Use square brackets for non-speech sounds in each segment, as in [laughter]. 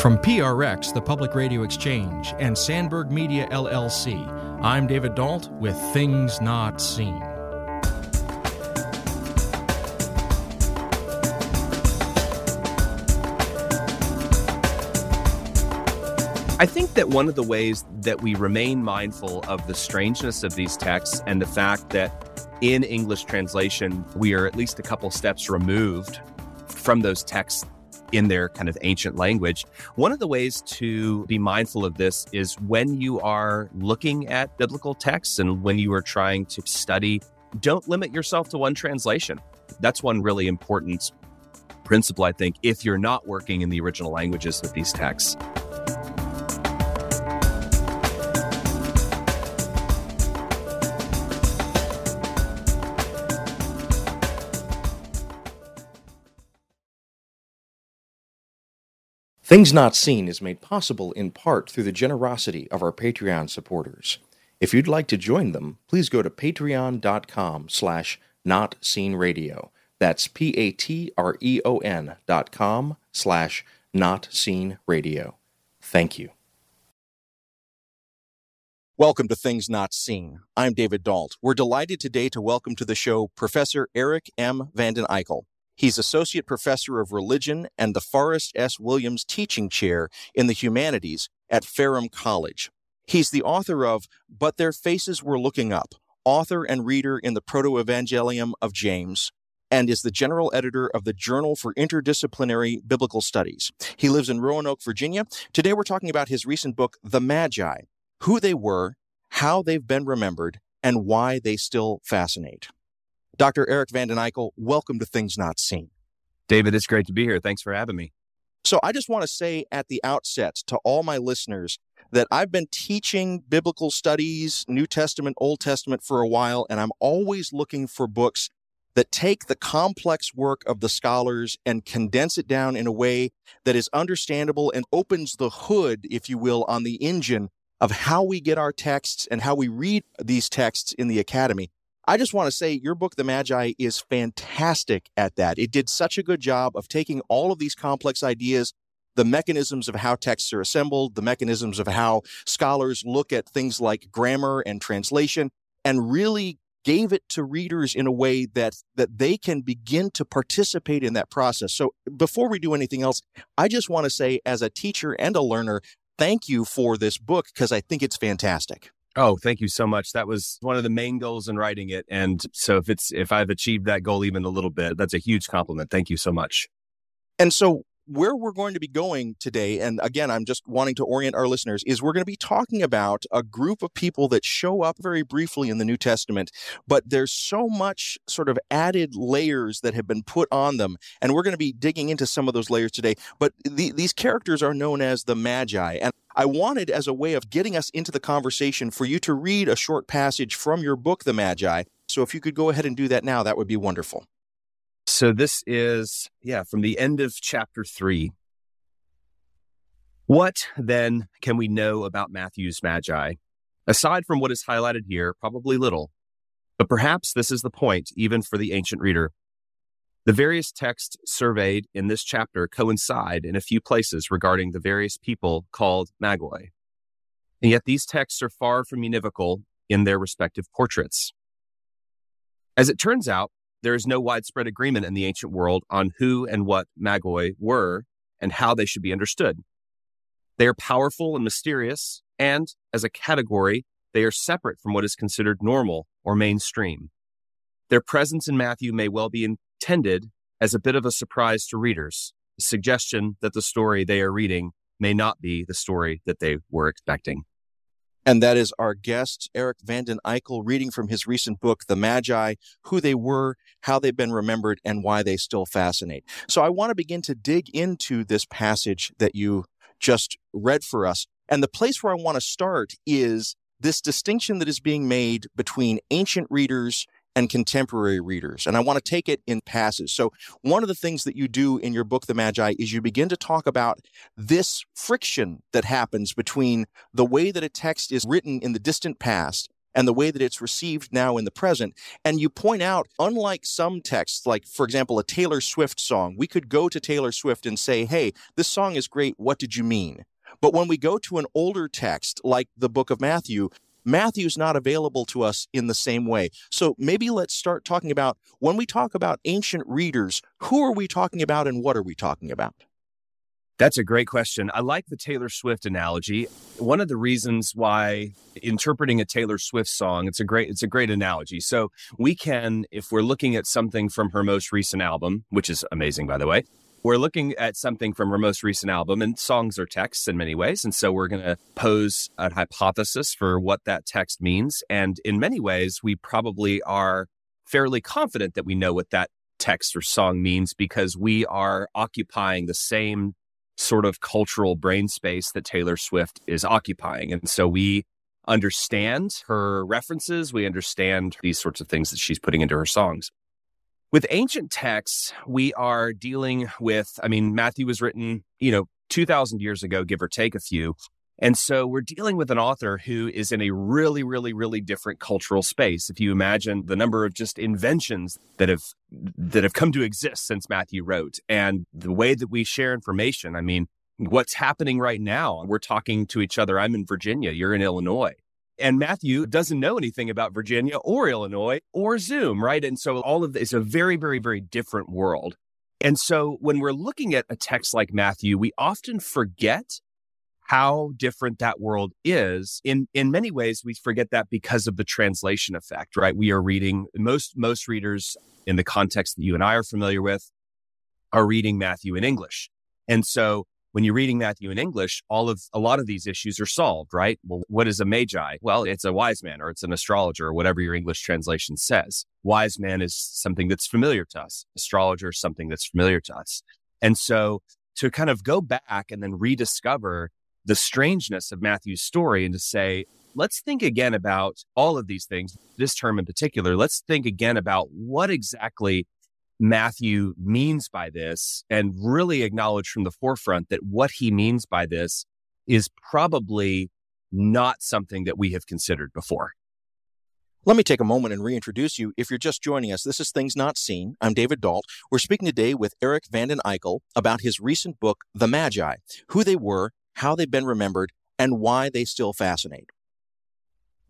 From PRX, the Public Radio Exchange, and Sandberg Media LLC, I'm David Dault with Things Not Seen. I think that one of the ways that we remain mindful of the strangeness of these texts and the fact that in English translation, we are at least a couple steps removed from those texts in their kind of ancient language. One of the ways to be mindful of this is when you are looking at biblical texts and when you are trying to study, don't limit yourself to one translation. That's one really important principle, I think, if you're not working in the original languages with these texts. Things Not Seen is made possible in part through the generosity of our Patreon supporters. If you'd like to join them, please go to patreon.com slash notseenradio. That's P-A-T-R-E-O-N dot com slash notseenradio. Thank you. Welcome to Things Not Seen. I'm David Dault. We're delighted today to welcome to the show Professor Eric M. Vanden Eykel. He's Associate Professor of Religion and the Forrest S. Williams Teaching Chair in the Humanities at Ferrum College. He's the author of But Their Faces Were Looking Up, author and reader in the Proto-Evangelium of James, and is the general editor of the Journal for Interdisciplinary Biblical Studies. He lives in Roanoke, Virginia. Today we're talking about his recent book, The Magi, who they were, how they've been remembered, and why they still fascinate. Dr. Eric Vanden Eykel, welcome to Things Not Seen. David, it's great to be here. Thanks for having me. So, I just want to say at the outset to all my listeners that I've been teaching biblical studies, New Testament, Old Testament for a while, and I'm always looking for books that take the complex work of the scholars and condense it down in a way that is understandable and opens the hood, if you will, on the engine of how we get our texts and how we read these texts in the academy. I just want to say your book, The Magi, is fantastic at that. It did such a good job of taking all of these complex ideas, the mechanisms of how texts are assembled, the mechanisms of how scholars look at things like grammar and translation, and really gave it to readers in a way that that they can begin to participate in that process. So before we do anything else, I just want to say as a teacher and a learner, thank you for this book because I think it's fantastic. Oh, thank you so much. That was one of the main goals in writing it. And so if it's if I've achieved that goal even a little bit, that's a huge compliment. Thank you so much. And so where we're going to be going today, and again, I'm just wanting to orient our listeners, is we're going to be talking about a group of people that show up very briefly in the New Testament, but there's so much sort of added layers that have been put on them. And we're going to be digging into some of those layers today. But the, these characters are known as the Magi. And I wanted, as a way of getting us into the conversation, for you to read a short passage from your book, The Magi. So if you could go ahead and do that now, that would be wonderful. So this is, yeah, from the end of chapter three. What then can we know about Matthew's Magi? Aside from what is highlighted here, probably little. But perhaps this is the point, even for the ancient reader. The various texts surveyed in this chapter coincide in a few places regarding the various people called Magoi. And yet these texts are far from univocal in their respective portraits. As it turns out, there is no widespread agreement in the ancient world on who and what Magoi were and how they should be understood. They are powerful and mysterious, and as a category, they are separate from what is considered normal or mainstream. Their presence in Matthew may well be intended as a bit of a surprise to readers, a suggestion that the story they are reading may not be the story that they were expecting. And that is our guest, Eric Vanden Eykel, reading from his recent book, The Magi, who they were, how they've been remembered, and why they still fascinate. So I want to begin to dig into this passage that you just read for us. And the place where I want to start is this distinction that is being made between ancient readers and contemporary readers. And I want to take it in passes. So, one of the things that you do in your book, The Magi, is you begin to talk about this friction that happens between the way that a text is written in the distant past and the way that it's received now in the present. And you point out, unlike some texts, like, for example, a Taylor Swift song, we could go to Taylor Swift and say, hey, this song is great. What did you mean? But when we go to an older text like the book of Matthew, Matthew's not available to us in the same way. So maybe let's start talking about when we talk about ancient readers, who are we talking about and what are we talking about? That's a great question. I like the Taylor Swift analogy. One of the reasons why interpreting a Taylor Swift song, it's a great it's a great analogy. So we can if we're looking at something from her most recent album, which is amazing by the way, we're looking at something from her most recent album, and songs are texts in many ways. And so we're going to pose a hypothesis for what that text means. And in many ways, we probably are fairly confident that we know what that text or song means because we are occupying the same sort of cultural brain space that Taylor Swift is occupying. And so we understand her references, we understand these sorts of things that she's putting into her songs. With ancient texts, we are dealing with, I mean, Matthew was written, you know, 2000 years ago, give or take a few. And so we're dealing with an author who is in a really, really, really different cultural space. If you imagine the number of just inventions that have that have come to exist since Matthew wrote and the way that we share information. I mean, what's happening right now? We're talking to each other. I'm in Virginia, you're in Illinois. And Matthew doesn't know anything about Virginia or Illinois or Zoom, right? And so all of this is a very, very, very different world. And so when we're looking at a text like Matthew, we often forget how different that world is. In in many ways, we forget that because of the translation effect, right? We are reading most most readers in the context that you and I are familiar with are reading Matthew in English. And so when you're reading Matthew in English, all of a lot of these issues are solved, right? Well, what is a magi? Well, it's a wise man or it's an astrologer or whatever your English translation says. Wise man is something that's familiar to us. Astrologer is something that's familiar to us. And so to kind of go back and then rediscover the strangeness of Matthew's story and to say, let's think again about all of these things, this term in particular. Let's think again about what exactly Matthew means by this and really acknowledge from the forefront that what he means by this is probably not something that we have considered before. Let me take a moment and reintroduce you. If you're just joining us, this is Things Not Seen. I'm David Dault. We're speaking today with Eric Vanden Eykel about his recent book, The Magi, who they were, how they've been remembered, and why they still fascinate.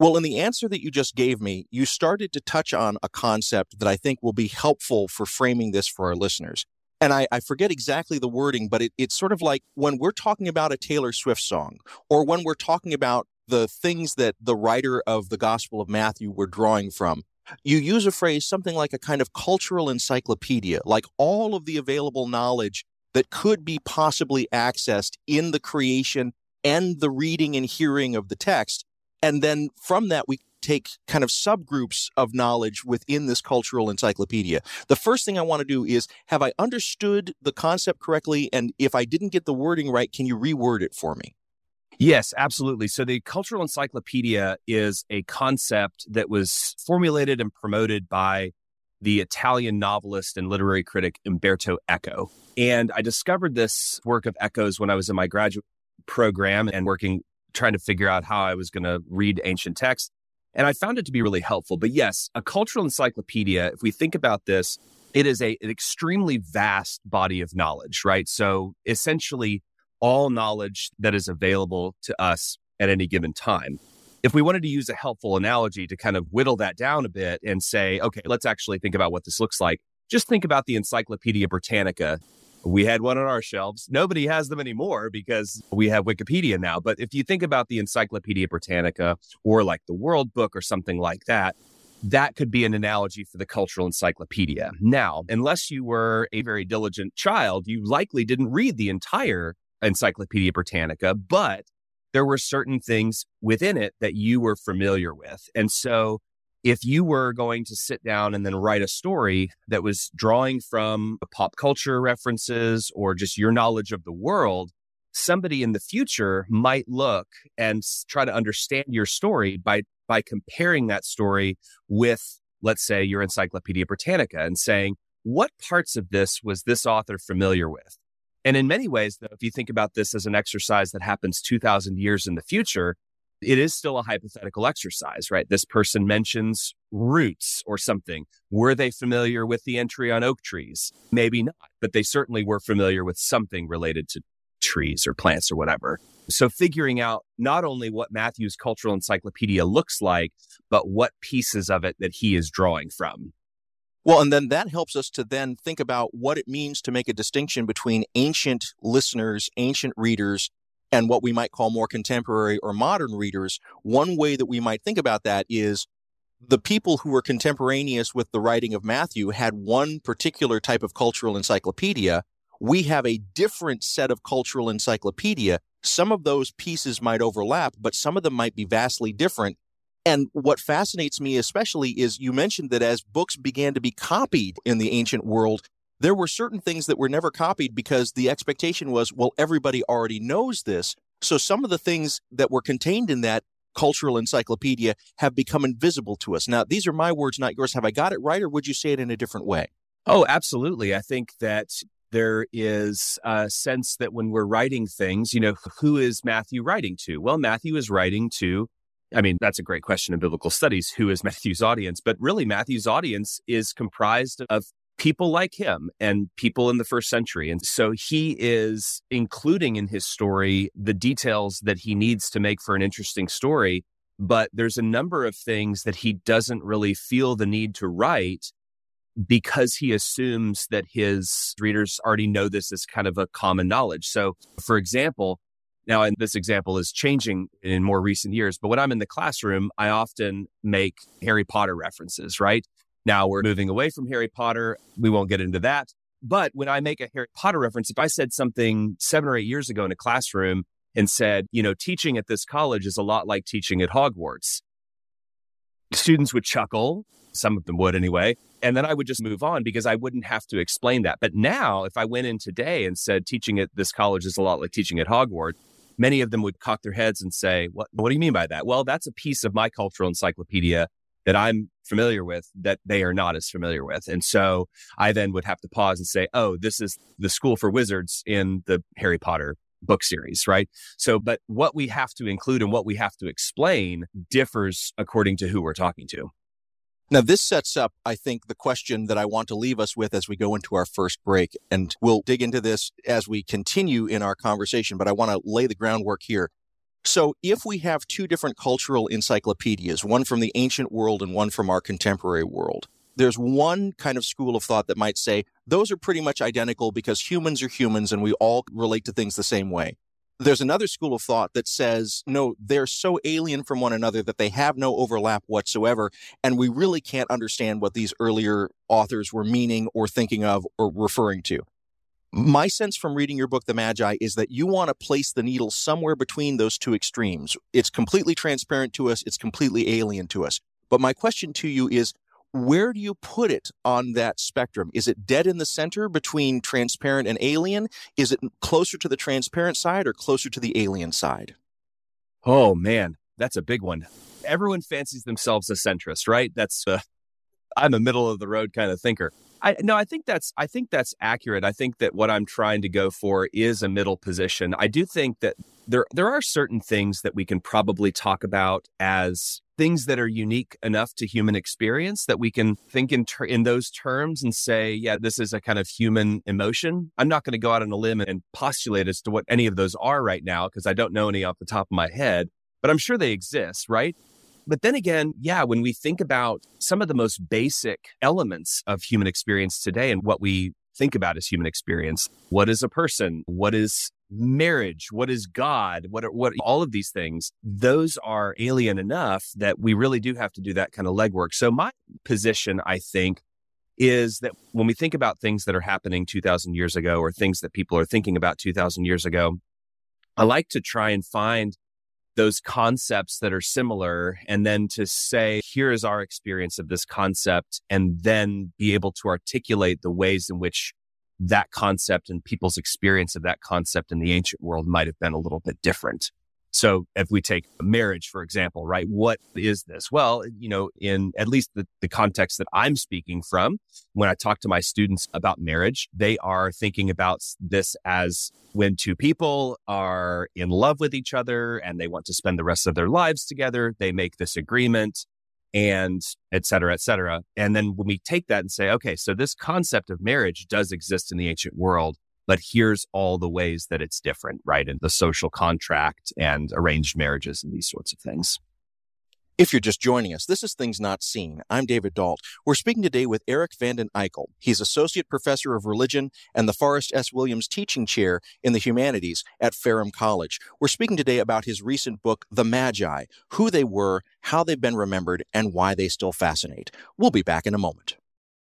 Well, in the answer that you just gave me, you started to touch on a concept that I think will be helpful for framing this for our listeners. And I, I forget exactly the wording, but it, it's sort of like when we're talking about a Taylor Swift song, or when we're talking about the things that the writer of the Gospel of Matthew were drawing from, you use a phrase something like a kind of cultural encyclopedia, like all of the available knowledge that could be possibly accessed in the creation and the reading and hearing of the text and then from that, we take kind of subgroups of knowledge within this cultural encyclopedia. The first thing I want to do is have I understood the concept correctly? And if I didn't get the wording right, can you reword it for me? Yes, absolutely. So the cultural encyclopedia is a concept that was formulated and promoted by the Italian novelist and literary critic Umberto Eco. And I discovered this work of Eco's when I was in my graduate program and working trying to figure out how I was going to read ancient texts. And I found it to be really helpful. But yes, a cultural encyclopedia, if we think about this, it is a, an extremely vast body of knowledge, right? So essentially, all knowledge that is available to us at any given time. If we wanted to use a helpful analogy to kind of whittle that down a bit and say, okay, let's actually think about what this looks like, just think about the Encyclopedia Britannica we had one on our shelves. Nobody has them anymore because we have Wikipedia now. But if you think about the Encyclopedia Britannica or like the World Book or something like that, that could be an analogy for the cultural encyclopedia. Now, unless you were a very diligent child, you likely didn't read the entire Encyclopedia Britannica, but there were certain things within it that you were familiar with. And so if you were going to sit down and then write a story that was drawing from pop culture references or just your knowledge of the world, somebody in the future might look and try to understand your story by by comparing that story with let's say your encyclopedia britannica and saying what parts of this was this author familiar with? And in many ways though if you think about this as an exercise that happens 2000 years in the future it is still a hypothetical exercise, right? This person mentions roots or something. Were they familiar with the entry on oak trees? Maybe not, but they certainly were familiar with something related to trees or plants or whatever. So figuring out not only what Matthew's cultural encyclopedia looks like, but what pieces of it that he is drawing from. Well, and then that helps us to then think about what it means to make a distinction between ancient listeners, ancient readers, and what we might call more contemporary or modern readers. One way that we might think about that is the people who were contemporaneous with the writing of Matthew had one particular type of cultural encyclopedia. We have a different set of cultural encyclopedia. Some of those pieces might overlap, but some of them might be vastly different. And what fascinates me especially is you mentioned that as books began to be copied in the ancient world, there were certain things that were never copied because the expectation was, well, everybody already knows this. So some of the things that were contained in that cultural encyclopedia have become invisible to us. Now, these are my words, not yours. Have I got it right, or would you say it in a different way? Oh, absolutely. I think that there is a sense that when we're writing things, you know, who is Matthew writing to? Well, Matthew is writing to I mean, that's a great question in biblical studies. Who is [laughs] Matthew's audience? But really, Matthew's audience is comprised of people like him and people in the first century. And so he is including in his story the details that he needs to make for an interesting story. But there's a number of things that he doesn't really feel the need to write because he assumes that his readers already know this as kind of a common knowledge. So, for example, now, and this example is changing in more recent years, but when I'm in the classroom, I often make Harry Potter references, right? Now we're moving away from Harry Potter. We won't get into that. But when I make a Harry Potter reference, if I said something seven or eight years ago in a classroom and said, you know, teaching at this college is a lot like teaching at Hogwarts, students would chuckle. Some of them would anyway. And then I would just move on because I wouldn't have to explain that. But now, if I went in today and said teaching at this college is a lot like teaching at Hogwarts, many of them would cock their heads and say, what, what do you mean by that? Well, that's a piece of my cultural encyclopedia that I'm familiar with that they are not as familiar with. And so I then would have to pause and say, oh, this is the school for wizards in the Harry Potter book series, right? So, but what we have to include and what we have to explain differs according to who we're talking to. Now, this sets up, I think, the question that I want to leave us with as we go into our first break. And we'll dig into this as we continue in our conversation, but I want to lay the groundwork here. So, if we have two different cultural encyclopedias, one from the ancient world and one from our contemporary world, there's one kind of school of thought that might say those are pretty much identical because humans are humans and we all relate to things the same way. There's another school of thought that says, no, they're so alien from one another that they have no overlap whatsoever. And we really can't understand what these earlier authors were meaning or thinking of or referring to. My sense from reading your book, The Magi, is that you want to place the needle somewhere between those two extremes. It's completely transparent to us, it's completely alien to us. But my question to you is where do you put it on that spectrum? Is it dead in the center between transparent and alien? Is it closer to the transparent side or closer to the alien side? Oh, man, that's a big one. Everyone fancies themselves a centrist, right? That's, uh, I'm a middle of the road kind of thinker. I no, I think that's I think that's accurate. I think that what I'm trying to go for is a middle position. I do think that there there are certain things that we can probably talk about as things that are unique enough to human experience that we can think in ter- in those terms and say, yeah, this is a kind of human emotion. I'm not going to go out on a limb and postulate as to what any of those are right now because I don't know any off the top of my head, but I'm sure they exist, right? But then again, yeah, when we think about some of the most basic elements of human experience today and what we think about as human experience, what is a person? What is marriage? What is God? What are, what all of these things? Those are alien enough that we really do have to do that kind of legwork. So my position, I think, is that when we think about things that are happening 2000 years ago or things that people are thinking about 2000 years ago, I like to try and find those concepts that are similar and then to say, here is our experience of this concept, and then be able to articulate the ways in which that concept and people's experience of that concept in the ancient world might have been a little bit different. So if we take marriage, for example, right? What is this? Well, you know, in at least the, the context that I'm speaking from, when I talk to my students about marriage, they are thinking about this as when two people are in love with each other and they want to spend the rest of their lives together, they make this agreement and et cetera, et cetera. And then when we take that and say, okay, so this concept of marriage does exist in the ancient world, but here's all the ways that it's different, right? In the social contract and arranged marriages and these sorts of things. If you're just joining us, this is Things Not Seen. I'm David Dault. We're speaking today with Eric Vanden Eykel. He's Associate Professor of Religion and the Forrest S. Williams Teaching Chair in the Humanities at Ferrum College. We're speaking today about his recent book, The Magi Who They Were, How They've Been Remembered, and Why They Still Fascinate. We'll be back in a moment.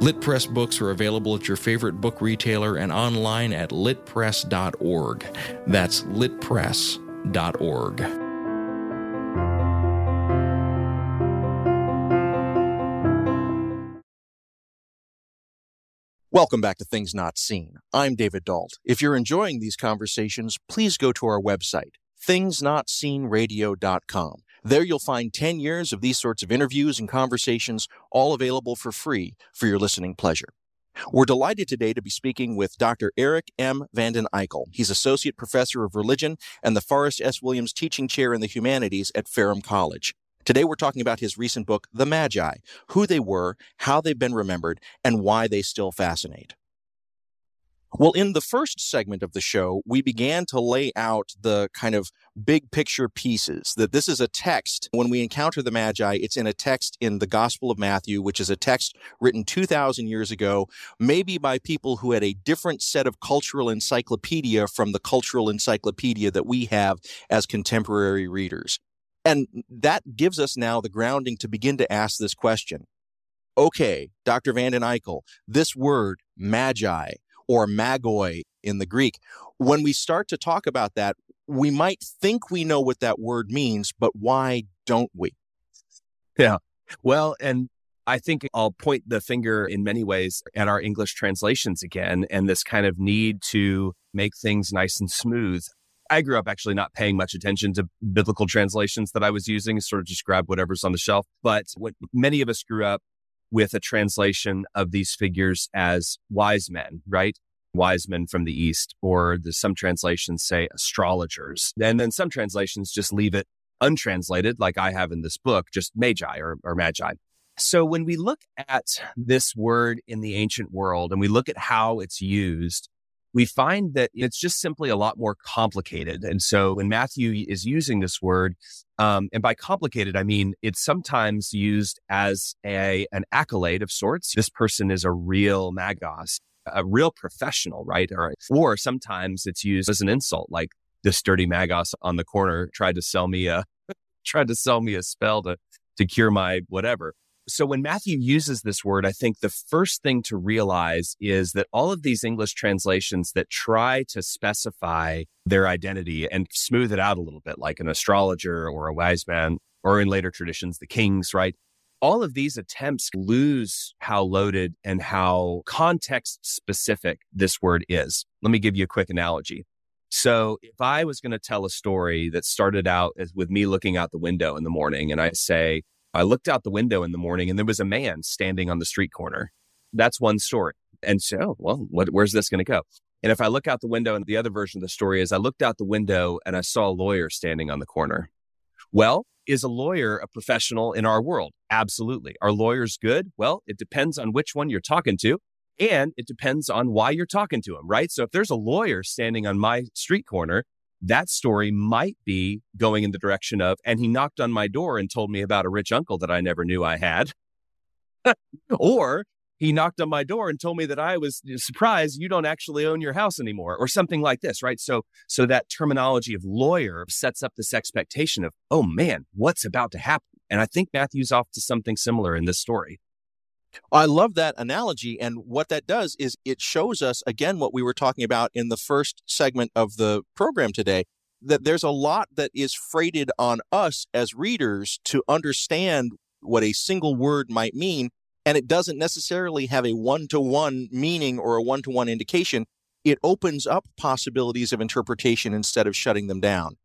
Lit Press books are available at your favorite book retailer and online at litpress.org. That's litpress.org. Welcome back to Things Not Seen. I'm David Dault. If you're enjoying these conversations, please go to our website, thingsnotseenradio.com. There you'll find 10 years of these sorts of interviews and conversations, all available for free for your listening pleasure. We're delighted today to be speaking with Dr. Eric M. Vanden Eykel. He's Associate Professor of Religion and the Forrest S. Williams Teaching Chair in the Humanities at Ferrum College. Today, we're talking about his recent book, The Magi Who They Were, How They've Been Remembered, and Why They Still Fascinate. Well, in the first segment of the show, we began to lay out the kind of big picture pieces that this is a text. When we encounter the Magi, it's in a text in the Gospel of Matthew, which is a text written 2,000 years ago, maybe by people who had a different set of cultural encyclopedia from the cultural encyclopedia that we have as contemporary readers. And that gives us now the grounding to begin to ask this question. Okay, Dr. Vanden Eykel, this word, magi or magoi in the Greek, when we start to talk about that, we might think we know what that word means, but why don't we? Yeah. Well, and I think I'll point the finger in many ways at our English translations again and this kind of need to make things nice and smooth. I grew up actually not paying much attention to biblical translations that I was using, sort of just grab whatever's on the shelf. But what many of us grew up with a translation of these figures as wise men, right? Wise men from the East, or some translations say astrologers. And then some translations just leave it untranslated, like I have in this book, just magi or, or magi. So when we look at this word in the ancient world and we look at how it's used, we find that it's just simply a lot more complicated. And so when Matthew is using this word, um, and by complicated, I mean it's sometimes used as a an accolade of sorts. This person is a real magos, a real professional, right? Or, or sometimes it's used as an insult, like this dirty magos on the corner tried to sell me a [laughs] tried to sell me a spell to to cure my whatever. So when Matthew uses this word, I think the first thing to realize is that all of these English translations that try to specify their identity and smooth it out a little bit, like an astrologer or a wise man, or in later traditions, the kings, right? All of these attempts lose how loaded and how context specific this word is. Let me give you a quick analogy. So if I was going to tell a story that started out with me looking out the window in the morning and I say, I looked out the window in the morning and there was a man standing on the street corner. That's one story. And so, oh, well, what, where's this going to go? And if I look out the window, and the other version of the story is I looked out the window and I saw a lawyer standing on the corner. Well, is a lawyer a professional in our world? Absolutely. Are lawyers good? Well, it depends on which one you're talking to. And it depends on why you're talking to him, right? So if there's a lawyer standing on my street corner, that story might be going in the direction of, and he knocked on my door and told me about a rich uncle that I never knew I had. [laughs] or he knocked on my door and told me that I was surprised you don't actually own your house anymore or something like this, right? So, so that terminology of lawyer sets up this expectation of, oh man, what's about to happen? And I think Matthew's off to something similar in this story. I love that analogy. And what that does is it shows us, again, what we were talking about in the first segment of the program today that there's a lot that is freighted on us as readers to understand what a single word might mean. And it doesn't necessarily have a one to one meaning or a one to one indication. It opens up possibilities of interpretation instead of shutting them down.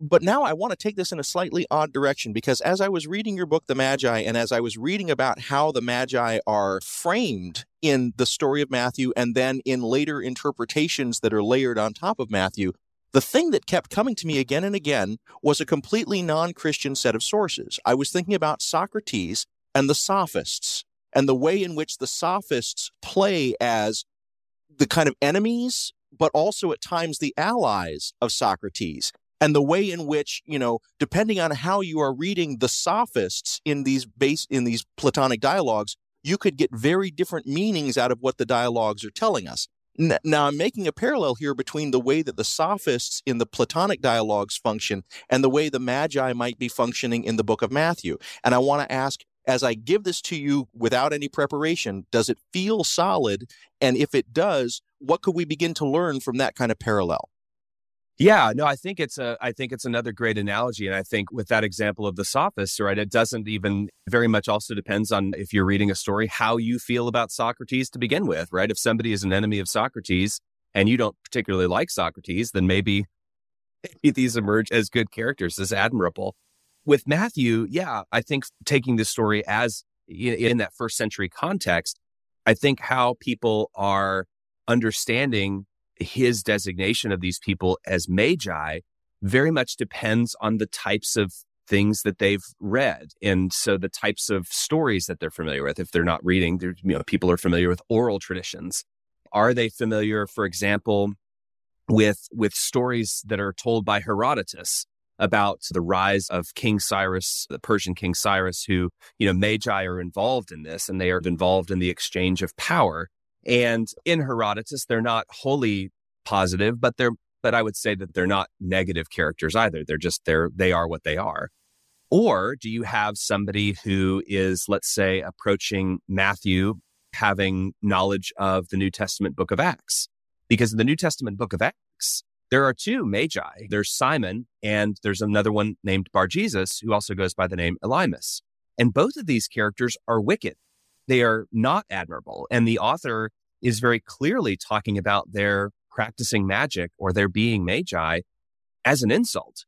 But now I want to take this in a slightly odd direction because as I was reading your book, The Magi, and as I was reading about how the Magi are framed in the story of Matthew and then in later interpretations that are layered on top of Matthew, the thing that kept coming to me again and again was a completely non Christian set of sources. I was thinking about Socrates and the sophists and the way in which the sophists play as the kind of enemies, but also at times the allies of Socrates. And the way in which, you know, depending on how you are reading the sophists in these base in these Platonic dialogues, you could get very different meanings out of what the dialogues are telling us. Now, I'm making a parallel here between the way that the sophists in the Platonic dialogues function and the way the Magi might be functioning in the book of Matthew. And I want to ask, as I give this to you without any preparation, does it feel solid? And if it does, what could we begin to learn from that kind of parallel? Yeah, no, I think it's a I think it's another great analogy. And I think with that example of the sophists, right, it doesn't even very much also depends on if you're reading a story, how you feel about Socrates to begin with, right? If somebody is an enemy of Socrates and you don't particularly like Socrates, then maybe, maybe these emerge as good characters, as admirable. With Matthew, yeah, I think taking this story as in that first century context, I think how people are understanding his designation of these people as magi very much depends on the types of things that they've read and so the types of stories that they're familiar with. If they're not reading you know people are familiar with oral traditions. Are they familiar for example with with stories that are told by herodotus about the rise of king cyrus the persian king cyrus who you know magi are involved in this and they are involved in the exchange of power and in Herodotus, they're not wholly positive, but they're but I would say that they're not negative characters either. They're just they're they are what they are. Or do you have somebody who is, let's say, approaching Matthew having knowledge of the New Testament book of Acts? Because in the New Testament book of Acts, there are two magi. There's Simon and there's another one named Bar Jesus who also goes by the name Elymas. And both of these characters are wicked. They are not admirable. And the author is very clearly talking about their practicing magic or their being magi as an insult.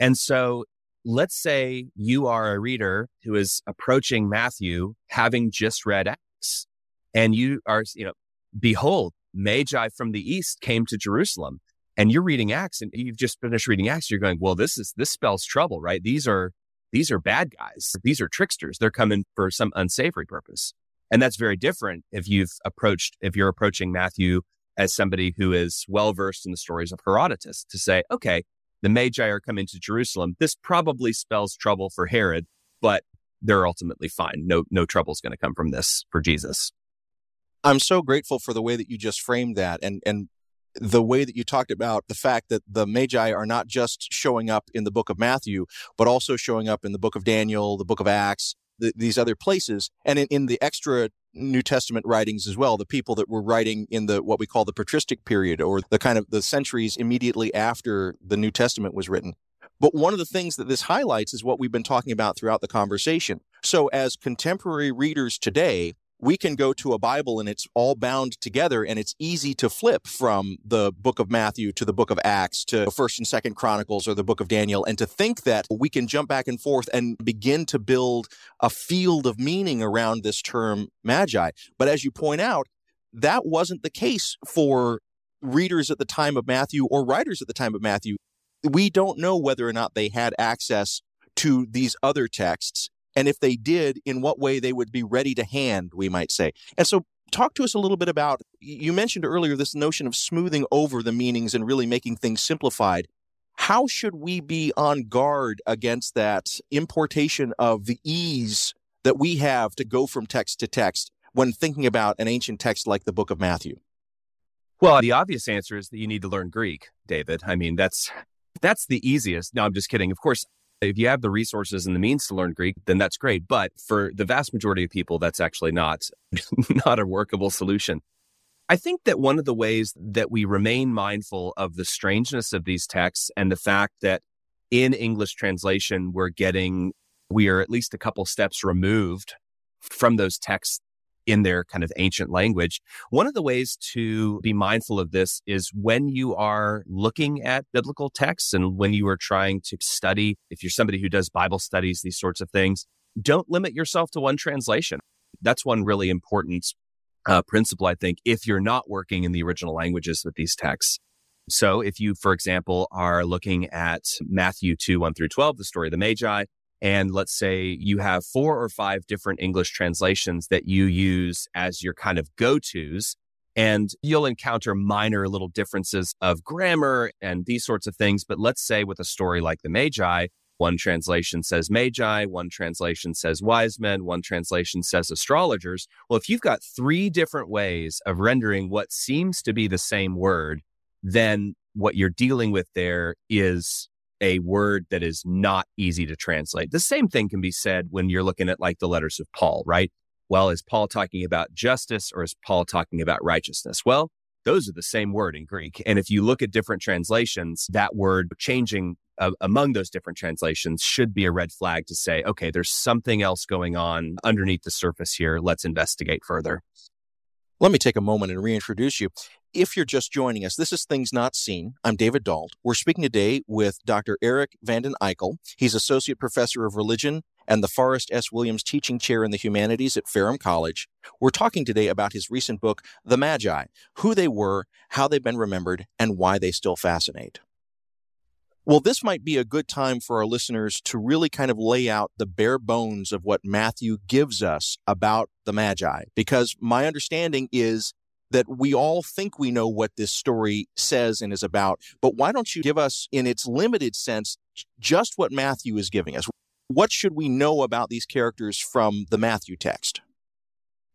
And so let's say you are a reader who is approaching Matthew having just read Acts and you are, you know, behold, magi from the east came to Jerusalem and you're reading Acts and you've just finished reading Acts. You're going, well, this is, this spells trouble, right? These are, these are bad guys. These are tricksters. They're coming for some unsavory purpose. And that's very different if you've approached, if you're approaching Matthew as somebody who is well versed in the stories of Herodotus to say, okay, the Magi are coming to Jerusalem. This probably spells trouble for Herod, but they're ultimately fine. No, no trouble is going to come from this for Jesus. I'm so grateful for the way that you just framed that and, and the way that you talked about the fact that the Magi are not just showing up in the book of Matthew, but also showing up in the book of Daniel, the book of Acts, the, these other places, and in, in the extra New Testament writings as well, the people that were writing in the what we call the patristic period or the kind of the centuries immediately after the New Testament was written. But one of the things that this highlights is what we've been talking about throughout the conversation. So as contemporary readers today, we can go to a Bible and it's all bound together and it's easy to flip from the book of Matthew to the book of Acts to first and second Chronicles or the book of Daniel and to think that we can jump back and forth and begin to build a field of meaning around this term magi. But as you point out, that wasn't the case for readers at the time of Matthew or writers at the time of Matthew. We don't know whether or not they had access to these other texts and if they did, in what way they would be ready to hand, we might say. And so, talk to us a little bit about you mentioned earlier this notion of smoothing over the meanings and really making things simplified. How should we be on guard against that importation of the ease that we have to go from text to text when thinking about an ancient text like the book of Matthew? Well, the obvious answer is that you need to learn Greek, David. I mean, that's that's the easiest. No, I'm just kidding. Of course, If you have the resources and the means to learn Greek, then that's great. But for the vast majority of people, that's actually not, [laughs] not a workable solution. I think that one of the ways that we remain mindful of the strangeness of these texts and the fact that in English translation, we're getting, we are at least a couple steps removed from those texts in their kind of ancient language. One of the ways to be mindful of this is when you are looking at biblical texts and when you are trying to study, if you're somebody who does Bible studies, these sorts of things, don't limit yourself to one translation. That's one really important uh, principle, I think, if you're not working in the original languages with these texts. So if you, for example, are looking at Matthew 2, 1 through 12, the story of the Magi, and let's say you have four or five different English translations that you use as your kind of go tos. And you'll encounter minor little differences of grammar and these sorts of things. But let's say with a story like the Magi, one translation says magi, one translation says wise men, one translation says astrologers. Well, if you've got three different ways of rendering what seems to be the same word, then what you're dealing with there is a word that is not easy to translate. The same thing can be said when you're looking at like the letters of Paul, right? Well, is Paul talking about justice or is Paul talking about righteousness? Well, those are the same word in Greek. And if you look at different translations, that word changing uh, among those different translations should be a red flag to say, okay, there's something else going on underneath the surface here. Let's investigate further. Let me take a moment and reintroduce you. If you're just joining us, this is Things Not Seen. I'm David Dault. We're speaking today with Dr. Eric Vanden Eykel. He's Associate Professor of Religion and the Forrest S. Williams Teaching Chair in the Humanities at Ferrum College. We're talking today about his recent book, The Magi Who They Were, How They've Been Remembered, and Why They Still Fascinate. Well, this might be a good time for our listeners to really kind of lay out the bare bones of what Matthew gives us about the Magi, because my understanding is that we all think we know what this story says and is about. But why don't you give us, in its limited sense, just what Matthew is giving us? What should we know about these characters from the Matthew text?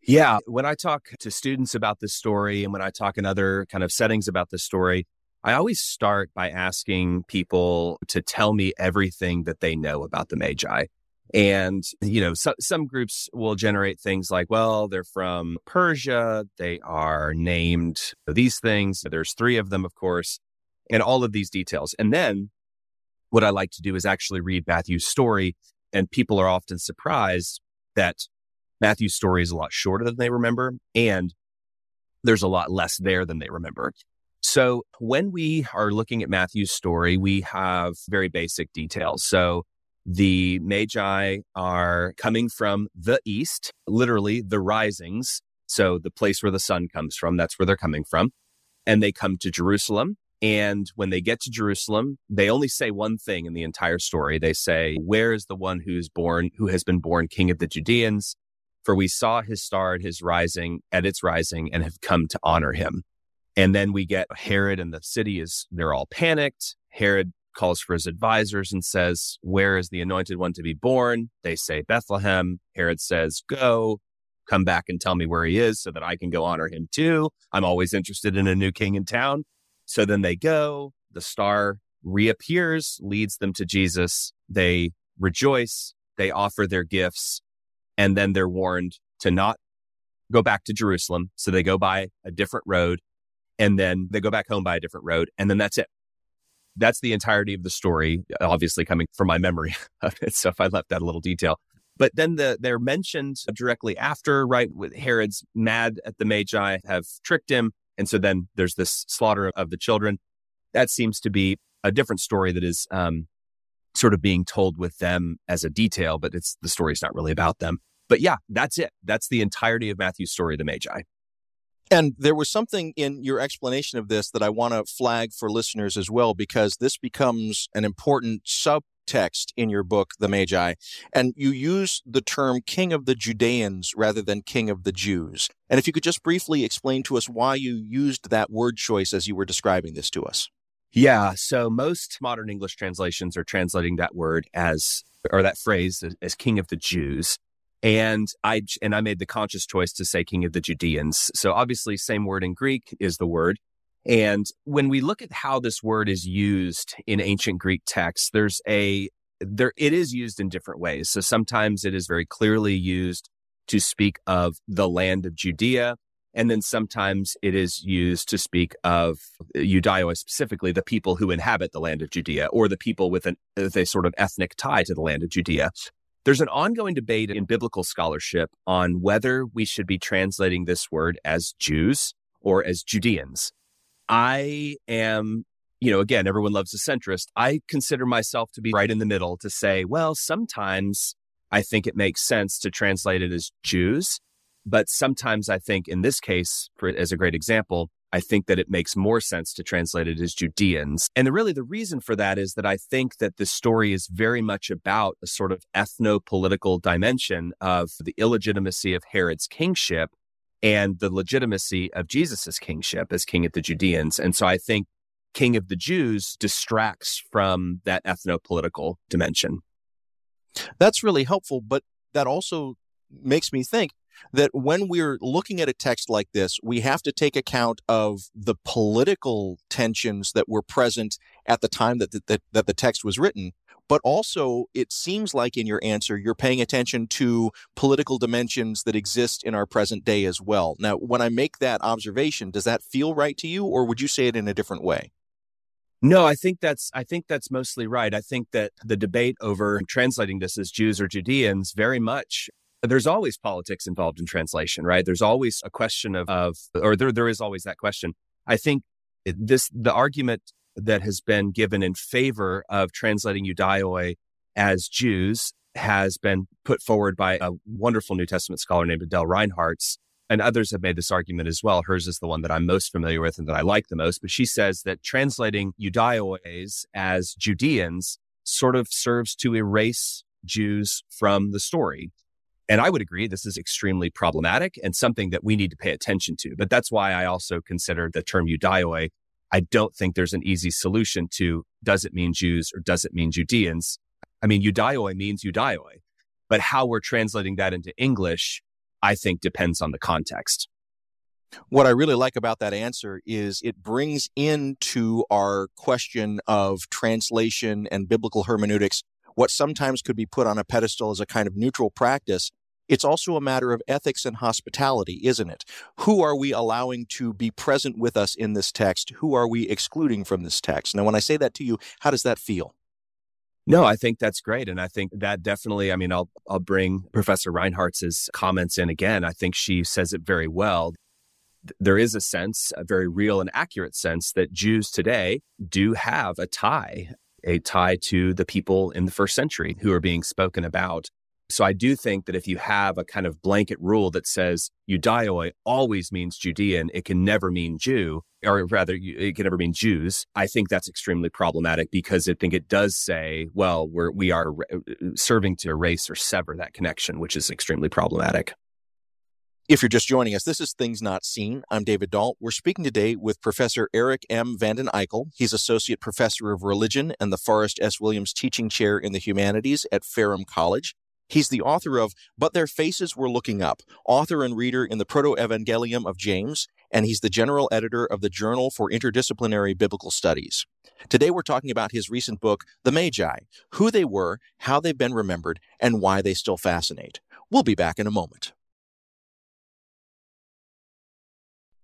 Yeah, when I talk to students about this story and when I talk in other kind of settings about this story, I always start by asking people to tell me everything that they know about the Magi. And, you know, so, some groups will generate things like, well, they're from Persia. They are named these things. There's three of them, of course, and all of these details. And then what I like to do is actually read Matthew's story. And people are often surprised that Matthew's story is a lot shorter than they remember. And there's a lot less there than they remember. So when we are looking at Matthew's story, we have very basic details. So the Magi are coming from the east, literally the risings. So the place where the sun comes from, that's where they're coming from. And they come to Jerusalem. And when they get to Jerusalem, they only say one thing in the entire story. They say, Where is the one who's born, who has been born king of the Judeans? For we saw his star at his rising, at its rising, and have come to honor him. And then we get Herod and the city is, they're all panicked. Herod calls for his advisors and says, Where is the anointed one to be born? They say, Bethlehem. Herod says, Go, come back and tell me where he is so that I can go honor him too. I'm always interested in a new king in town. So then they go, the star reappears, leads them to Jesus. They rejoice, they offer their gifts, and then they're warned to not go back to Jerusalem. So they go by a different road and then they go back home by a different road. And then that's it that's the entirety of the story, obviously coming from my memory [laughs] of it. So if I left out a little detail. But then the, they're mentioned directly after, right? With Herod's mad at the Magi, have tricked him. And so then there's this slaughter of the children. That seems to be a different story that is um, sort of being told with them as a detail, but it's the story's not really about them. But yeah, that's it. That's the entirety of Matthew's story, the Magi. And there was something in your explanation of this that I want to flag for listeners as well, because this becomes an important subtext in your book, The Magi. And you use the term King of the Judeans rather than King of the Jews. And if you could just briefly explain to us why you used that word choice as you were describing this to us. Yeah. So most modern English translations are translating that word as, or that phrase as King of the Jews. And I and I made the conscious choice to say king of the Judeans. So obviously same word in Greek is the word. And when we look at how this word is used in ancient Greek texts, there's a there it is used in different ways. So sometimes it is very clearly used to speak of the land of Judea. And then sometimes it is used to speak of Judaioi specifically, the people who inhabit the land of Judea or the people with, an, with a sort of ethnic tie to the land of Judea. There's an ongoing debate in biblical scholarship on whether we should be translating this word as Jews or as Judeans. I am, you know, again, everyone loves a centrist. I consider myself to be right in the middle to say, well, sometimes I think it makes sense to translate it as Jews. But sometimes I think in this case, for, as a great example, I think that it makes more sense to translate it as Judeans. And the, really the reason for that is that I think that this story is very much about a sort of ethno political dimension of the illegitimacy of Herod's kingship and the legitimacy of Jesus's kingship as king of the Judeans. And so I think king of the Jews distracts from that ethno political dimension. That's really helpful, but that also makes me think that when we're looking at a text like this, we have to take account of the political tensions that were present at the time that the, that, that the text was written. But also, it seems like in your answer, you're paying attention to political dimensions that exist in our present day as well. Now, when I make that observation, does that feel right to you, or would you say it in a different way? No, I think that's I think that's mostly right. I think that the debate over translating this as Jews or Judeans very much there's always politics involved in translation, right? There's always a question of, of or there, there is always that question. I think this, the argument that has been given in favor of translating Judaioi as Jews has been put forward by a wonderful New Testament scholar named Adele Reinhartz. And others have made this argument as well. Hers is the one that I'm most familiar with and that I like the most. But she says that translating Judaiois as Judeans sort of serves to erase Jews from the story. And I would agree this is extremely problematic and something that we need to pay attention to. But that's why I also consider the term Judaioi. I don't think there's an easy solution to does it mean Jews or does it mean Judeans? I mean, Judaioi means Judaioi, but how we're translating that into English, I think depends on the context. What I really like about that answer is it brings into our question of translation and biblical hermeneutics what sometimes could be put on a pedestal as a kind of neutral practice it's also a matter of ethics and hospitality, isn't it? Who are we allowing to be present with us in this text? Who are we excluding from this text? Now, when I say that to you, how does that feel? No, I think that's great. And I think that definitely, I mean, I'll, I'll bring Professor Reinhartz's comments in again. I think she says it very well. There is a sense, a very real and accurate sense, that Jews today do have a tie, a tie to the people in the first century who are being spoken about. So I do think that if you have a kind of blanket rule that says Judaioi always means Judean, it can never mean Jew, or rather, it can never mean Jews. I think that's extremely problematic because I think it does say, well, we're, we are serving to erase or sever that connection, which is extremely problematic. If you're just joining us, this is Things Not Seen. I'm David Dault. We're speaking today with Professor Eric M. Vanden Eykel. He's Associate Professor of Religion and the Forrest S. Williams Teaching Chair in the Humanities at Ferrum College. He's the author of But Their Faces Were Looking Up, author and reader in the Proto Evangelium of James, and he's the general editor of the Journal for Interdisciplinary Biblical Studies. Today we're talking about his recent book, The Magi Who They Were, How They've Been Remembered, and Why They Still Fascinate. We'll be back in a moment.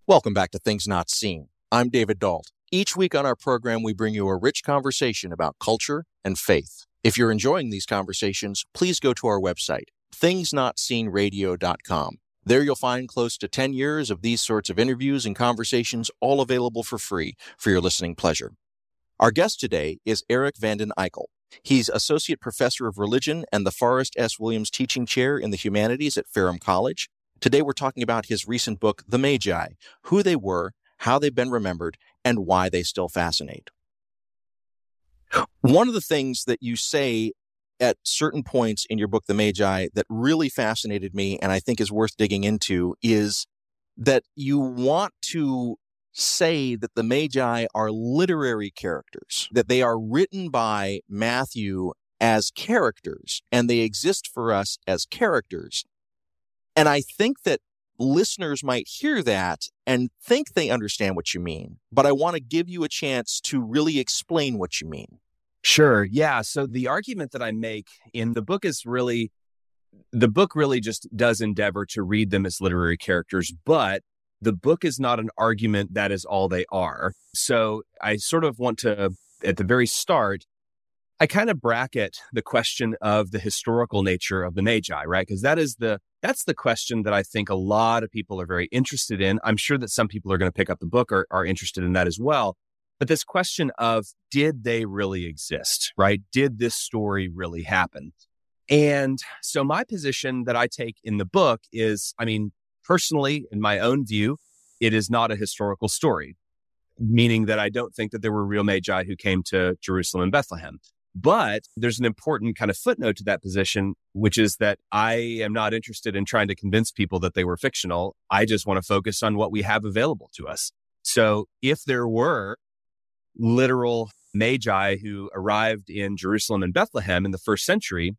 Welcome back to Things Not Seen. I'm David Dault. Each week on our program, we bring you a rich conversation about culture and faith. If you're enjoying these conversations, please go to our website, thingsnotseenradio.com. There you'll find close to 10 years of these sorts of interviews and conversations, all available for free for your listening pleasure. Our guest today is Eric Vanden Eykel. He's Associate Professor of Religion and the Forrest S. Williams Teaching Chair in the Humanities at Ferrum College. Today we're talking about his recent book, The Magi Who They Were, How They've Been Remembered, and Why They Still Fascinate. One of the things that you say at certain points in your book, The Magi, that really fascinated me and I think is worth digging into is that you want to say that the Magi are literary characters, that they are written by Matthew as characters and they exist for us as characters. And I think that listeners might hear that and think they understand what you mean, but I want to give you a chance to really explain what you mean. Sure. Yeah. So the argument that I make in the book is really the book really just does endeavor to read them as literary characters, but the book is not an argument that is all they are. So I sort of want to, at the very start, I kind of bracket the question of the historical nature of the Magi, right? Because that is the that's the question that I think a lot of people are very interested in. I'm sure that some people are going to pick up the book or are interested in that as well. But this question of did they really exist, right? Did this story really happen? And so my position that I take in the book is, I mean, personally, in my own view, it is not a historical story, meaning that I don't think that there were real magi who came to Jerusalem and Bethlehem. But there's an important kind of footnote to that position, which is that I am not interested in trying to convince people that they were fictional. I just want to focus on what we have available to us. So if there were literal magi who arrived in Jerusalem and Bethlehem in the first century,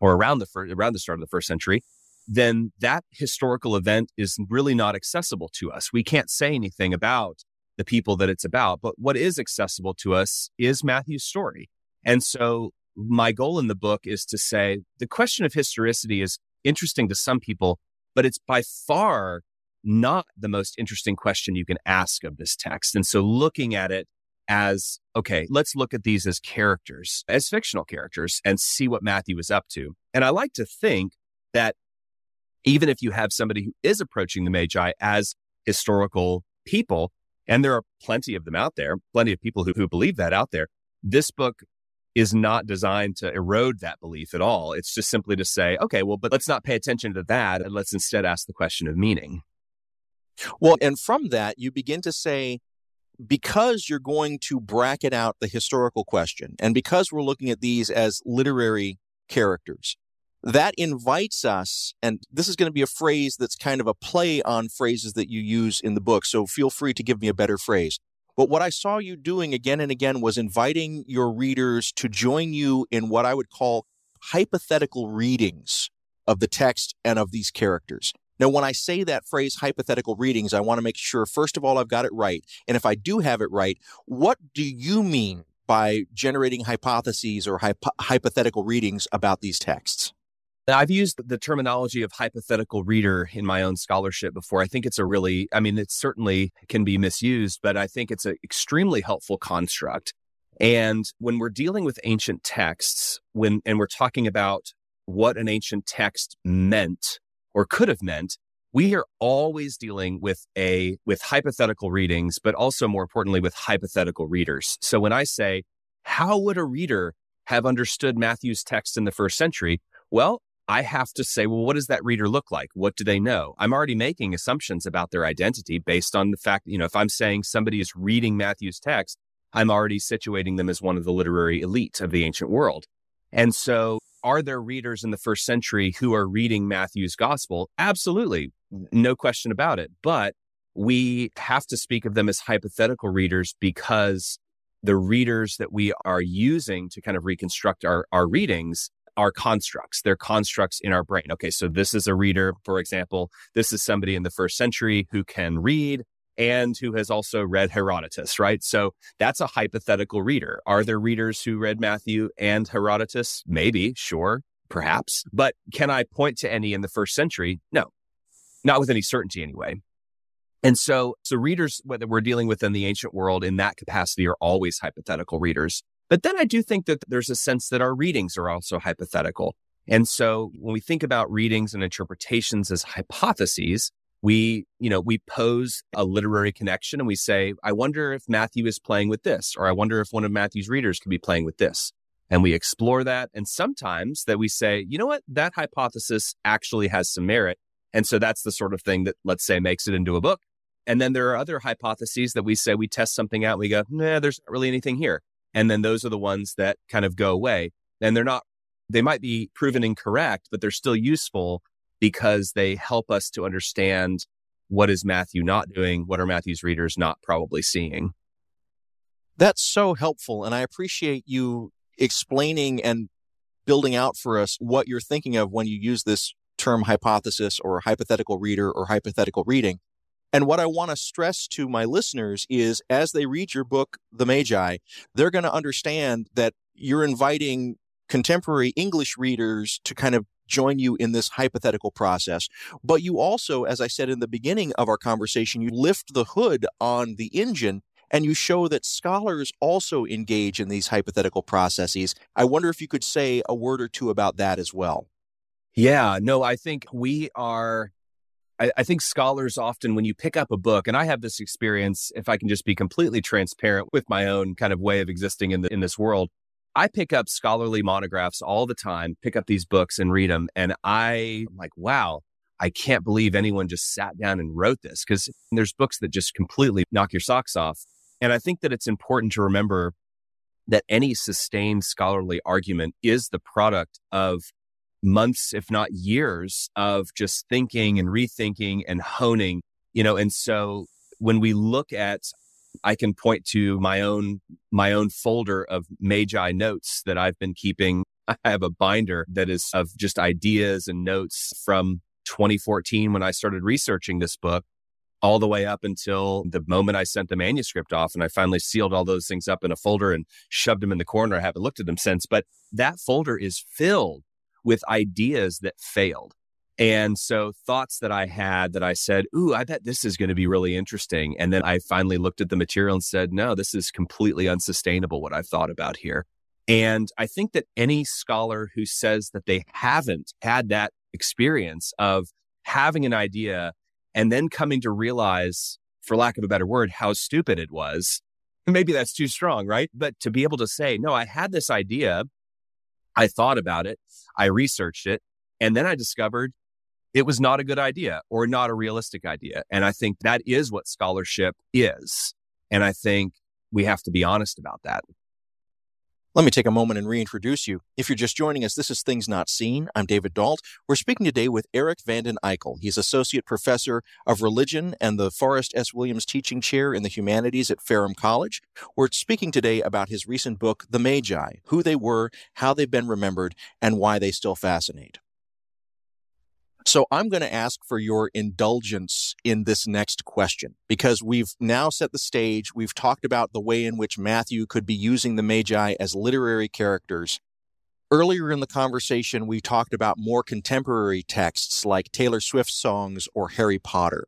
or around the first, around the start of the first century, then that historical event is really not accessible to us. We can't say anything about the people that it's about, but what is accessible to us is Matthew's story. And so my goal in the book is to say the question of historicity is interesting to some people, but it's by far not the most interesting question you can ask of this text. And so looking at it as, okay, let's look at these as characters, as fictional characters and see what Matthew is up to. And I like to think that even if you have somebody who is approaching the Magi as historical people, and there are plenty of them out there, plenty of people who, who believe that out there, this book is not designed to erode that belief at all. It's just simply to say, okay, well, but let's not pay attention to that and let's instead ask the question of meaning. Well, and from that, you begin to say, because you're going to bracket out the historical question, and because we're looking at these as literary characters, that invites us, and this is going to be a phrase that's kind of a play on phrases that you use in the book, so feel free to give me a better phrase. But what I saw you doing again and again was inviting your readers to join you in what I would call hypothetical readings of the text and of these characters. Now, when I say that phrase hypothetical readings, I want to make sure, first of all, I've got it right. And if I do have it right, what do you mean by generating hypotheses or hypo- hypothetical readings about these texts? Now, I've used the terminology of hypothetical reader in my own scholarship before. I think it's a really, I mean, it certainly can be misused, but I think it's an extremely helpful construct. And when we're dealing with ancient texts, when, and we're talking about what an ancient text meant or could have meant, we are always dealing with a, with hypothetical readings, but also more importantly, with hypothetical readers. So when I say, how would a reader have understood Matthew's text in the first century? Well, I have to say, well, what does that reader look like? What do they know? I'm already making assumptions about their identity based on the fact, you know, if I'm saying somebody is reading Matthew's text, I'm already situating them as one of the literary elite of the ancient world. And so, are there readers in the first century who are reading Matthew's gospel? Absolutely. No question about it. But we have to speak of them as hypothetical readers because the readers that we are using to kind of reconstruct our, our readings are constructs. They're constructs in our brain. Okay, so this is a reader, for example. This is somebody in the first century who can read and who has also read Herodotus, right? So that's a hypothetical reader. Are there readers who read Matthew and Herodotus? Maybe, sure, perhaps. But can I point to any in the first century? No, not with any certainty anyway. And so, so readers that we're dealing with in the ancient world in that capacity are always hypothetical readers. But then I do think that there's a sense that our readings are also hypothetical. And so when we think about readings and interpretations as hypotheses, we, you know, we pose a literary connection and we say, I wonder if Matthew is playing with this, or I wonder if one of Matthew's readers could be playing with this. And we explore that. And sometimes that we say, you know what, that hypothesis actually has some merit. And so that's the sort of thing that, let's say, makes it into a book. And then there are other hypotheses that we say we test something out. We go, nah, there's not really anything here. And then those are the ones that kind of go away. And they're not, they might be proven incorrect, but they're still useful because they help us to understand what is Matthew not doing? What are Matthew's readers not probably seeing? That's so helpful. And I appreciate you explaining and building out for us what you're thinking of when you use this term hypothesis or hypothetical reader or hypothetical reading. And what I want to stress to my listeners is as they read your book, The Magi, they're going to understand that you're inviting contemporary English readers to kind of join you in this hypothetical process. But you also, as I said in the beginning of our conversation, you lift the hood on the engine and you show that scholars also engage in these hypothetical processes. I wonder if you could say a word or two about that as well. Yeah, no, I think we are. I, think scholars often, when you pick up a book, and I have this experience, if I can just be completely transparent with my own kind of way of existing in the, in this world, I pick up scholarly monographs all the time, pick up these books and read them, and I'm like, wow, I can't believe anyone just sat down and wrote this because there's books that just completely knock your socks off. And I think that it's important to remember that any sustained scholarly argument is the product of months, if not years, of just thinking and rethinking and honing, you know. And so when we look at, I can point to my own my own folder of Magi notes that I've been keeping. I have a binder that is of just ideas and notes from 2014 when I started researching this book all the way up until the moment I sent the manuscript off. And I finally sealed all those things up in a folder and shoved them in the corner. I haven't looked at them since, but that folder is filled with ideas that failed. And so thoughts that I had that I said, Ooh, I bet this is going to be really interesting. And then I finally looked at the material and said, No, this is completely unsustainable what I've thought about here. And I think that any scholar who says that they haven't had that experience of having an idea and then coming to realize, for lack of a better word, how stupid it was. Maybe that's too strong, right? But to be able to say, no, I had this idea. I thought about it. I researched it. And then I discovered it was not a good idea or not a realistic idea. And I think that is what scholarship is. And I think we have to be honest about that. Let me take a moment and reintroduce you. If you're just joining us, this is Things Not Seen. I'm David Dault. We're speaking today with Eric Vanden Eykel. He's Associate Professor of Religion and the Forrest S. Williams Teaching Chair in the Humanities at Ferrum College. We're speaking today about his recent book, The Magi Who They Were, How They've Been Remembered, and Why They Still Fascinate. So I'm going to ask for your indulgence in this next question because we've now set the stage. We've talked about the way in which Matthew could be using the Magi as literary characters. Earlier in the conversation, we talked about more contemporary texts like Taylor Swift songs or Harry Potter.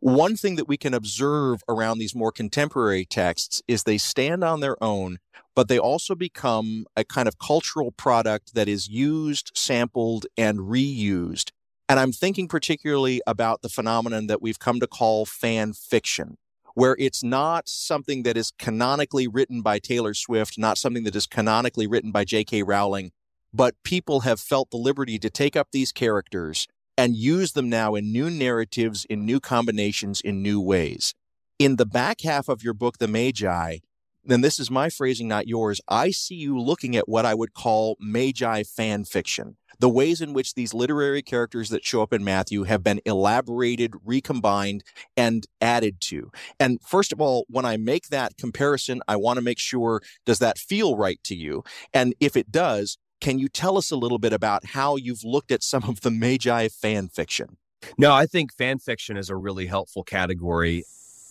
One thing that we can observe around these more contemporary texts is they stand on their own, but they also become a kind of cultural product that is used, sampled, and reused and I'm thinking particularly about the phenomenon that we've come to call fan fiction, where it's not something that is canonically written by Taylor Swift, not something that is canonically written by J.K. Rowling, but people have felt the liberty to take up these characters and use them now in new narratives, in new combinations, in new ways. In the back half of your book, The Magi, then this is my phrasing, not yours. I see you looking at what I would call Magi fan fiction the ways in which these literary characters that show up in Matthew have been elaborated, recombined, and added to. And first of all, when I make that comparison, I want to make sure does that feel right to you? And if it does, can you tell us a little bit about how you've looked at some of the Magi fan fiction? No, I think fan fiction is a really helpful category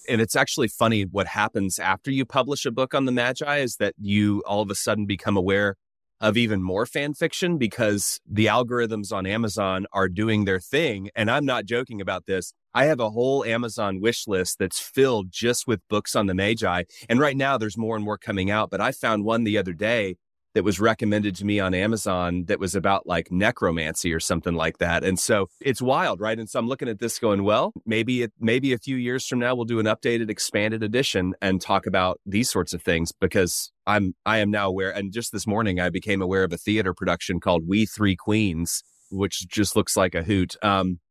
and it's actually funny what happens after you publish a book on the magi is that you all of a sudden become aware of even more fan fiction because the algorithms on Amazon are doing their thing. And I'm not joking about this. I have a whole Amazon wish list that's filled just with books on the Magi. And right now there's more and more coming out. But I found one the other day that was recommended to me on Amazon that was about like necromancy or something like that. And so it's wild, right? And so I'm looking at this going, well, maybe it, maybe a few years from now we'll do an updated, expanded edition and talk about these sorts of things because I'm I am now aware. And just this morning I became aware of a theater production called We Three Queens, which just looks like a hoot. Um,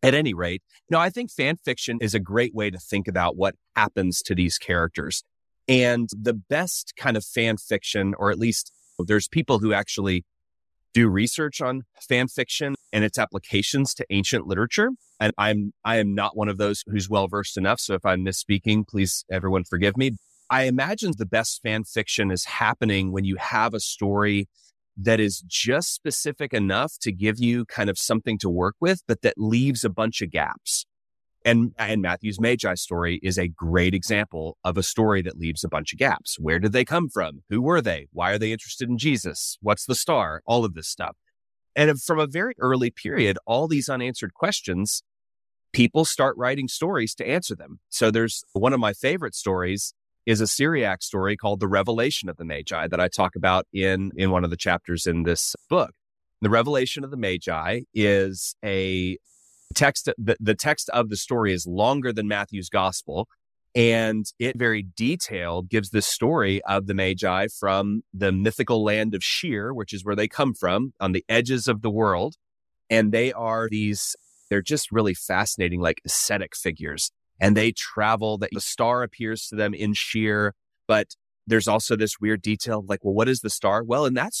at any rate, no, I think fan fiction is a great way to think about what happens to these characters. And the best kind of fan fiction, or at least there's people who actually do research on fan fiction and its applications to ancient literature. And I'm I am not one of those who's well versed enough. So if I'm misspeaking, please everyone forgive me. I imagine the best fan fiction is happening when you have a story that is just specific enough to give you kind of something to work with, but that leaves a bunch of gaps. And, and Matthew's Magi story is a great example of a story that leaves a bunch of gaps. Where did they come from? Who were they? Why are they interested in Jesus? What's the star? All of this stuff. And from a very early period, all these unanswered questions, people start writing stories to answer them. So there's one of my favorite stories is a Syriac story called The Revelation of the Magi that I talk about in, in one of the chapters in this book. The Revelation of the Magi is a text the, the text of the story is longer than Matthew's gospel and it very detailed gives the story of the Magi from the mythical land of Shir which is where they come from on the edges of the world. And they are these, they're just really fascinating, like ascetic figures. And they travel, that the star appears to them in Shir but there's also this weird detail like, well, what is the star? Well, in that,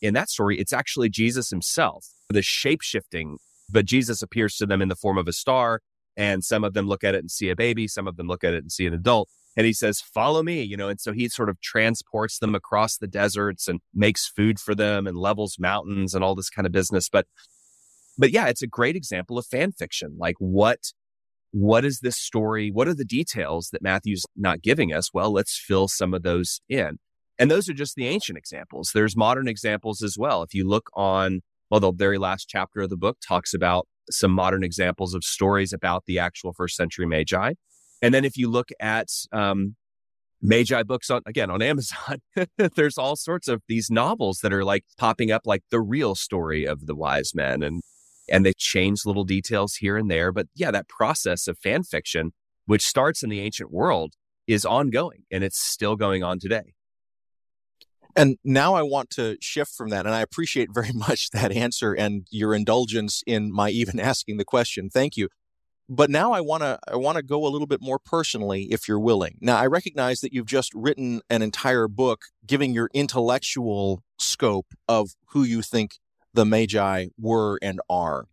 in that story, it's actually Jesus himself, the shape shifting but Jesus appears to them in the form of a star. And some of them look at it and see a baby. Some of them look at it and see an adult. And he says, follow me, you know, and so he sort of transports them across the deserts and makes food for them and levels mountains and all this kind of business. But, but yeah, it's a great example of fan fiction. Like what, what is this story? What are the details that Matthew's not giving us? Well, let's fill some of those in. And those are just the ancient examples. There's modern examples as well. If you look on well, the very last chapter of the book talks about some modern examples of stories about the actual first century Magi. And then if you look at um, Magi books on again on [laughs] Amazon, there's all sorts of these novels that are like popping up like the real story of the wise men and and they change little details here and there. But yeah, that process of fan fiction, which starts in the ancient world, is ongoing and it's still going on today. And now I want to shift from that. And I appreciate very [laughs] much that answer and your indulgence in my even asking the question. Thank you. But now I want to I want to go a little bit more personally if you're willing. Now I recognize that you've just written an entire book giving your intellectual scope of who you think the magi were and are.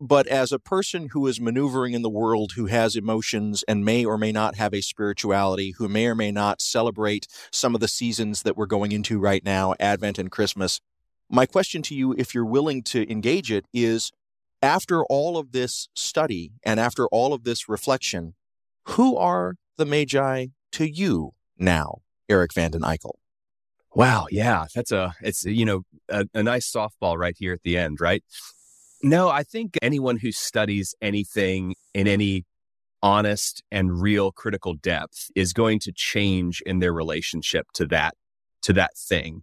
But as a person who is maneuvering in the world, who has emotions and may or may not have a spirituality, who may or may not celebrate some of the seasons that we're going into right now, Advent and Christmas, my question to you, if you're willing to engage it, is after all of this study and after all of this reflection, who are the Magi to you now, Eric Vanden Eykel? Wow. Yeah. That's a, it's, you know, a, a nice softball right here at the end, right? No, I think anyone who studies anything in any honest and real critical depth is going to change in their relationship to that to that thing.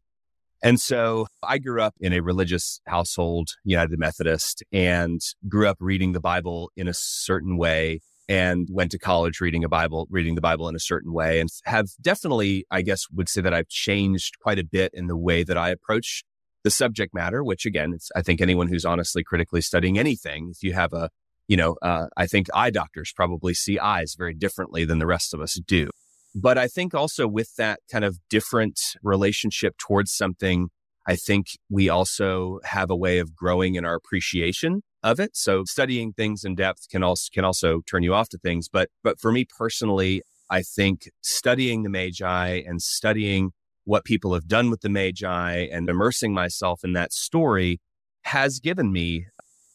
And so I grew up in a religious household, United Methodist, and grew up reading the Bible in a certain way and went to college reading a Bible, reading the Bible in a certain way and have definitely, I guess, would say that I've changed quite a bit in the way that I approach the subject matter, which again, it's, I think anyone who's honestly critically studying anything, if you have a, you know, uh, I think eye doctors probably see eyes very differently than the rest of us do. But I think also with that kind of different relationship towards something, I think we also have a way of growing in our appreciation of it. So studying things in depth can also can also turn you off to things. But but for me personally, I think studying the Magi and studying what people have done with the Magi and immersing myself in that story has given me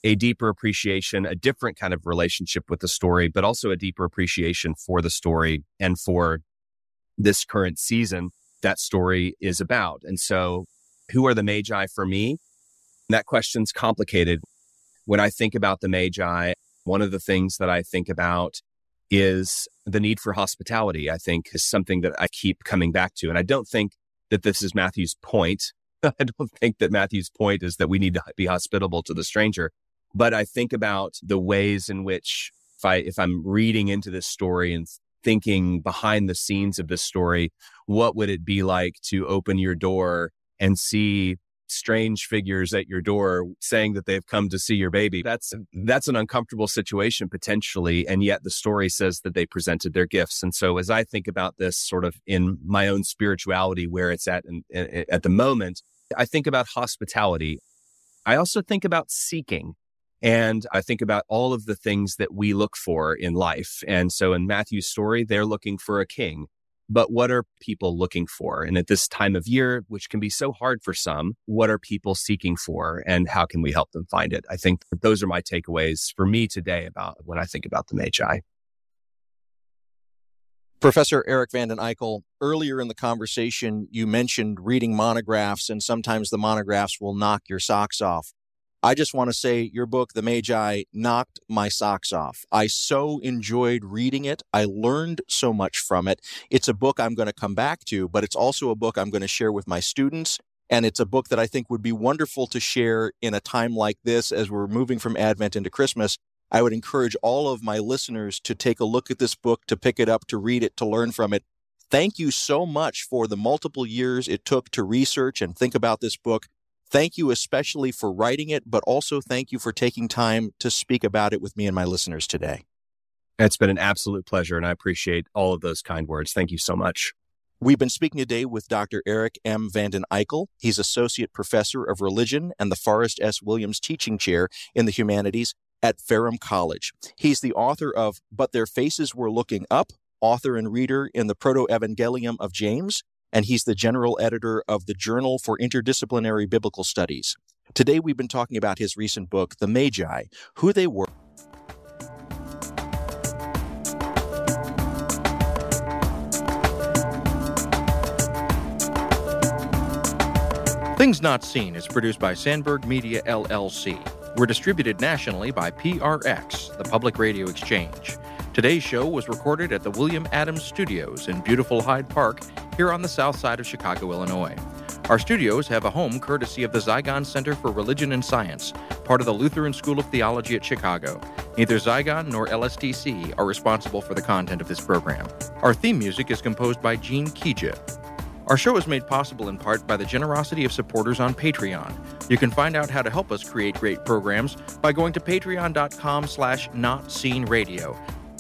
a deeper appreciation, a different kind of relationship with the story, but also a deeper appreciation for the story and for this current season that story is about. And so, who are the Magi for me? That question's complicated. When I think about the Magi, one of the things that I think about is the need for hospitality, I think is something that I keep coming back to. And I don't think that this is Matthew's point. [laughs] I don't think that Matthew's point is that we need to be hospitable to the stranger. But I think about the ways in which if I, if I'm reading into this story and thinking behind the scenes of this story, what would it be like to open your door and see strange figures at your door saying that they've come to see your baby. That's that's an uncomfortable situation potentially and yet the story says that they presented their gifts. And so as I think about this sort of in my own spirituality where it's at and at the moment, I think about hospitality. I also think about seeking and I think about all of the things that we look for in life. And so in Matthew's story, they're looking for a king but what are people looking for? And at this time of year, which can be so hard for some, what are people seeking for and how can we help them find it? I think those are my takeaways for me today about when I think about the Magi. Professor Eric Vanden Eykel, earlier in the conversation, you mentioned reading monographs, and sometimes the monographs will knock your socks off. I just want to say your book, The Magi, knocked my socks off. I so enjoyed reading it. I learned so much from it. It's a book I'm going to come back to, but it's also a book I'm going to share with my students. And it's a book that I think would be wonderful to share in a time like this as we're moving from Advent into Christmas. I would encourage all of my listeners to take a look at this book, to pick it up, to read it, to learn from it. Thank you so much for the multiple years it took to research and think about this book. Thank you especially for writing it, but also thank you for taking time to speak about it with me and my listeners today. It's been an absolute pleasure, and I appreciate all of those kind words. Thank you so much. We've been speaking today with Dr. Eric M. Vanden Eykel. He's Associate Professor of Religion and the Forrest S. Williams Teaching Chair in the Humanities at Ferrum College. He's the author of But Their Faces Were Looking Up, author and reader in the Proto Evangelium of James, and he's the general editor of the Journal for Interdisciplinary Biblical Studies. Today, we've been talking about his recent book, The Magi, who they were. Things Not Seen is produced by Sandberg Media LLC. We're distributed nationally by PRX, the Public Radio Exchange. Today's show was recorded at the William Adams Studios in beautiful Hyde Park here on the south side of Chicago, Illinois. Our studios have a home courtesy of the Zygon Center for Religion and Science, part of the Lutheran School of Theology at Chicago. Neither Zygon nor LSTC are responsible for the content of this program. Our theme music is composed by Gene Kija. Our show is made possible in part by the generosity of supporters on Patreon. You can find out how to help us create great programs by going to patreon.com slash notseenradio.